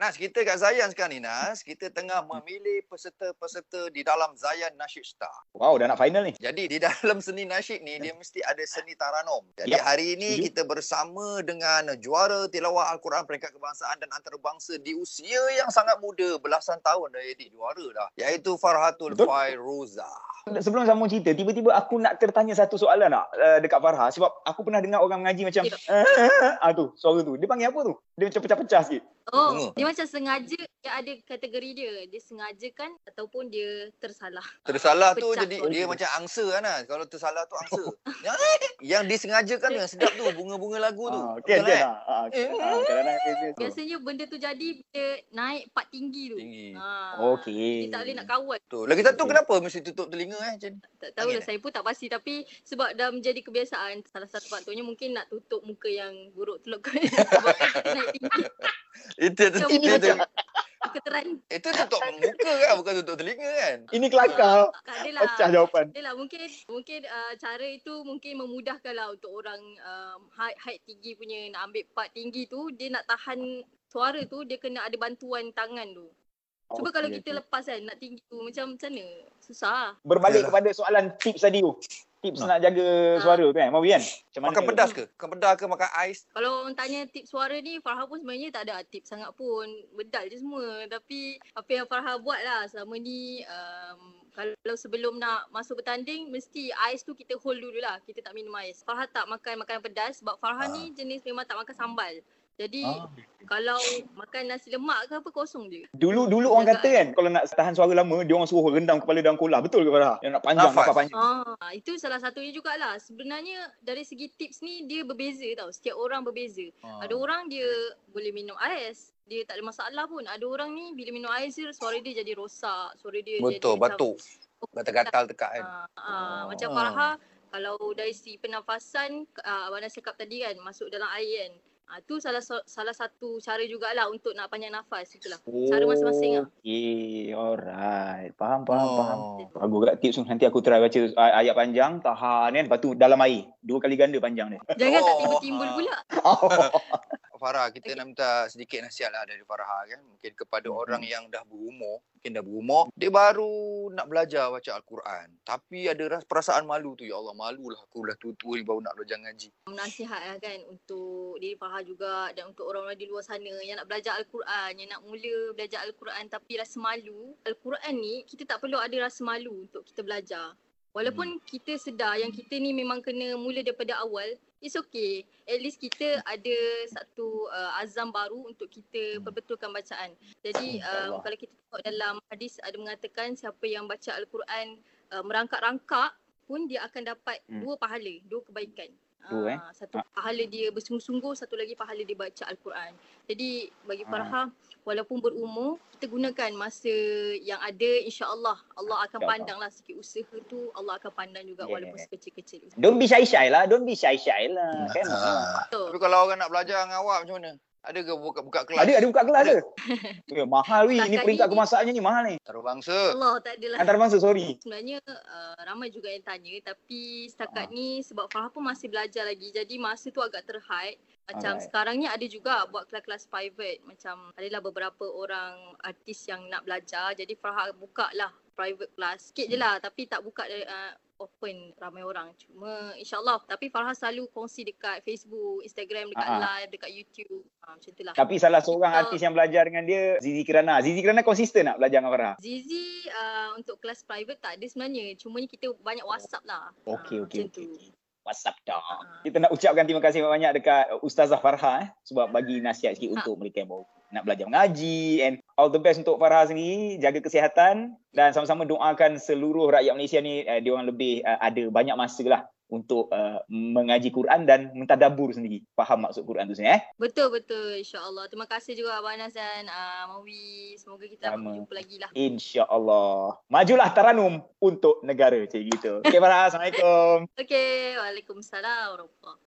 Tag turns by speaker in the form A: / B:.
A: Nas, kita kat Zayan sekarang ni Nas, kita tengah memilih peserta-peserta di dalam Zayan Nasyid Star.
B: Wow, dah nak final ni.
A: Jadi di dalam seni nasyid ni dia mesti ada seni taranum. Jadi
B: Yap.
A: hari ini kita bersama dengan juara tilawah Al-Quran peringkat kebangsaan dan antarabangsa di usia yang sangat muda, belasan tahun dah jadi juara dah, iaitu Farhatul
B: Betul.
A: Fairuza.
B: Sebelum sambung cerita, tiba-tiba aku nak tertanya satu soalan nak uh, dekat Farha. Sebab aku pernah dengar orang mengaji macam, ah tu, suara tu. Dia panggil apa tu? Dia macam pecah-pecah sikit.
C: Oh,
A: Bunga.
C: dia macam sengaja dia ada kategori dia. Dia sengaja kan ataupun dia tersalah.
A: Tersalah tu jadi dia
B: tu.
A: macam angsa kan Nas. Kalau tersalah tu angsa. yang, yang disengajakan yang sedap tu bunga-bunga lagu tu.
B: Ah,
A: eh?
B: Ah, ah, dia- dia tu.
C: Biasanya benda tu jadi bila naik part tinggi tu.
A: Tinggi.
C: Ha.
B: Okey.
C: Dia tak boleh nak kawal.
A: Tu. Lagi satu
B: Okey.
A: kenapa mesti tutup telinga eh macam?
C: Tak tahu lah saya pun tak pasti tapi sebab dah menjadi kebiasaan salah satu faktornya mungkin nak tutup muka yang buruk tu sebab kan kita naik tinggi
A: Itu itu, itu, itu,
C: macam keteran
A: itu tutup muka kan bukan tutup telinga kan.
B: Ini kelakar.
C: adalah
B: Pecah jawapan.
C: Adalah mungkin mungkin uh, cara itu mungkin memudahkan lah untuk orang um, height, height tinggi punya nak ambil part tinggi tu dia nak tahan suara tu dia kena ada bantuan tangan tu. Cuba
B: Okey,
C: kalau kita
B: okey.
C: lepas kan nak tinggi tu macam macam mana? Susah.
B: Berbalik
A: Yalah.
B: kepada soalan tips tadi tu. Tips
A: Nah.
B: nak jaga suara tu kan. Mau kan? Macam mana?
A: Makan pedas ke? Makan pedas ke makan ais?
C: Kalau orang tanya tips suara ni Farha pun sebenarnya tak ada tips sangat pun. Bedal je semua. Tapi apa yang Farha buat lah selama ni um, kalau sebelum nak masuk bertanding mesti ais tu kita hold dulu lah. Kita tak minum ais. Farha tak makan makanan pedas sebab Farha
A: Ah.
C: ni jenis memang tak makan sambal. Jadi
B: Ah.
C: kalau makan nasi lemak ke apa kosong je.
B: Dulu dulu orang kata kan kalau nak tahan suara lama dia orang suruh rendam kepala dalam kolah. Betul ke Farah? Yang nak panjang
A: Nafas.
B: nafas panjang.
C: Ah, itu salah satunya jugalah. Sebenarnya dari segi tips ni dia berbeza tau. Setiap orang berbeza.
A: Ah.
C: Ada orang dia boleh minum ais. Dia tak ada masalah pun. Ada orang ni bila minum ais dia suara dia jadi rosak. Suara dia jadi
A: Betul,
C: macam,
A: batuk. Gatal-gatal tekak kan.
C: Ah, ah,
A: Oh.
C: Macam Farha kalau dari si pernafasan uh, Abang cakap tadi kan masuk dalam air kan. Ah, tu salah sa- salah satu cara jugalah untuk nak panjang nafas itulah. Cara masing-masing lah.
B: Okey, alright. Faham, faham,
A: Oh.
B: faham. Bagus kat tips tu. Nanti aku try baca ay- ayat panjang, tahan kan. Lepas tu dalam air. Dua kali ganda panjang dia.
C: Jangan tak
A: Oh,
C: timbul-timbul
A: ah.
C: pula.
A: Farah, kita
C: Okey.
A: nak minta sedikit nasihat lah dari Farah kan. Mungkin kepada
B: Mhm.
A: orang yang dah berumur, mungkin dah berumur, dia baru nak belajar baca Al-Quran. Tapi ada ras perasaan malu tu. Ya Allah, malulah aku dah tua-tua ni baru nak belajar ngaji.
C: nasihat lah kan untuk diri Farha juga dan untuk orang-orang di luar sana yang nak belajar Al-Quran, yang nak mula belajar Al-Quran tapi rasa malu. Al-Quran ni kita tak perlu ada rasa malu untuk kita belajar. Walaupun kita sedar yang kita ni memang kena mula daripada awal, it's okay. At least kita ada satu uh, azam baru untuk kita perbetulkan bacaan. Jadi um, kalau kita tengok dalam hadis ada mengatakan siapa yang baca Al-Quran uh, merangkak-rangkak pun dia akan dapat
B: Hmm.
C: dua pahala, dua kebaikan.
B: Dua, eh?
C: Ah, Satu pahala dia bersungguh-sungguh, satu lagi pahala dia baca Al-Quran. Jadi bagi
B: Ah.
C: Farha, walaupun berumur, kita gunakan masa yang ada insya-Allah Allah akan pandanglah sikit usaha tu, Allah akan pandang juga
B: Yeah.
C: walaupun sekecil-kecil.
B: Don't be shy-shy lah. Don't be shy-shy lah. Kan?
A: Ah.
C: Betul.
A: Tapi kalau orang nak belajar dengan awak macam mana? Ada ke buka, buka kelas?
B: Ada, ada buka kelas ke? Ya, mahal weh. Ni
C: Setakat
B: peringkat
C: ni-
B: kemasaannya ni mahal ni.
A: Antarabangsa.
C: Allah tak adalah.
B: Antarabangsa, sorry.
C: Sebenarnya uh, ramai juga yang tanya tapi setakat ni sebab Farha pun masih belajar lagi jadi masa tu agak terhad. Macam
B: Alright.
C: sekarang ni ada juga buat kelas-kelas private macam adalah beberapa orang artis yang nak belajar jadi Farha buka lah private class. Sikit je lah tapi tak buka uh, open ramai orang. Cuma insyaAllah tapi Farha selalu kongsi dekat Facebook, Instagram, dekat
B: Ah, ah.
C: live, dekat YouTube. Ha, macam tu lah.
B: Tapi salah seorang
C: Kita-
B: artis yang belajar dengan dia, Zizi Kirana. Zizi Kirana konsisten nak belajar dengan Farah?
C: Zizi uh, untuk kelas private tak ada sebenarnya. Cuma kita banyak WhatsApp lah.
B: Okey, okey, okey. WhatsApp dah.
C: Ah.
B: Kita nak ucapkan terima kasih banyak dekat Ustazah Farha eh, sebab bagi nasihat sikit untuk mereka yang baru nak belajar mengaji and all the best untuk Farha sendiri, jaga kesihatan dan sama-sama doakan seluruh rakyat Malaysia ni uh, dia orang lebih uh, ada banyak masa lah untuk uh, mengaji Quran dan mentadabur sendiri, faham maksud Quran tu sendiri eh.
C: Betul betul insya-Allah. Terima kasih juga Abang Anas dan uh, Mawi. Semoga kita
B: Sama.
C: dapat berjumpa lagi lah.
B: InsyaAllah. Majulah Taranum untuk negara. Cik gitu. Okay Farha, Assalamualaikum.
C: Okey, Waalaikumsalam warahmatullahi